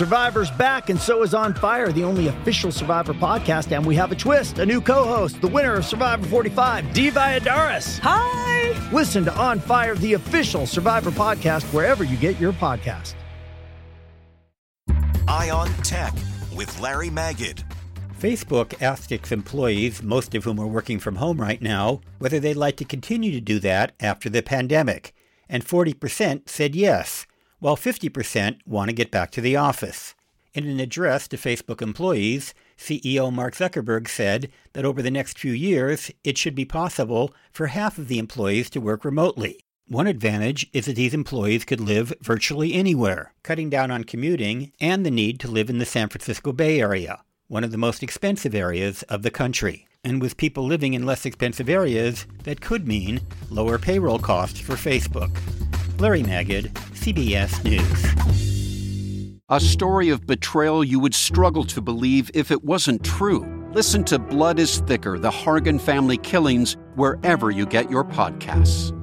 Survivor's back, and so is On Fire, the only official Survivor podcast. And we have a twist a new co host, the winner of Survivor 45, Dee Valladares. Hi! Listen to On Fire, the official Survivor podcast, wherever you get your podcast. Eye on Tech with Larry Magid. Facebook asked its employees, most of whom are working from home right now, whether they'd like to continue to do that after the pandemic, and 40% said yes while 50% want to get back to the office. In an address to Facebook employees, CEO Mark Zuckerberg said that over the next few years, it should be possible for half of the employees to work remotely. One advantage is that these employees could live virtually anywhere, cutting down on commuting and the need to live in the San Francisco Bay Area, one of the most expensive areas of the country. And with people living in less expensive areas, that could mean lower payroll costs for Facebook. Larry Magid, CBS News. A story of betrayal you would struggle to believe if it wasn't true. Listen to Blood is Thicker The Hargan Family Killings wherever you get your podcasts.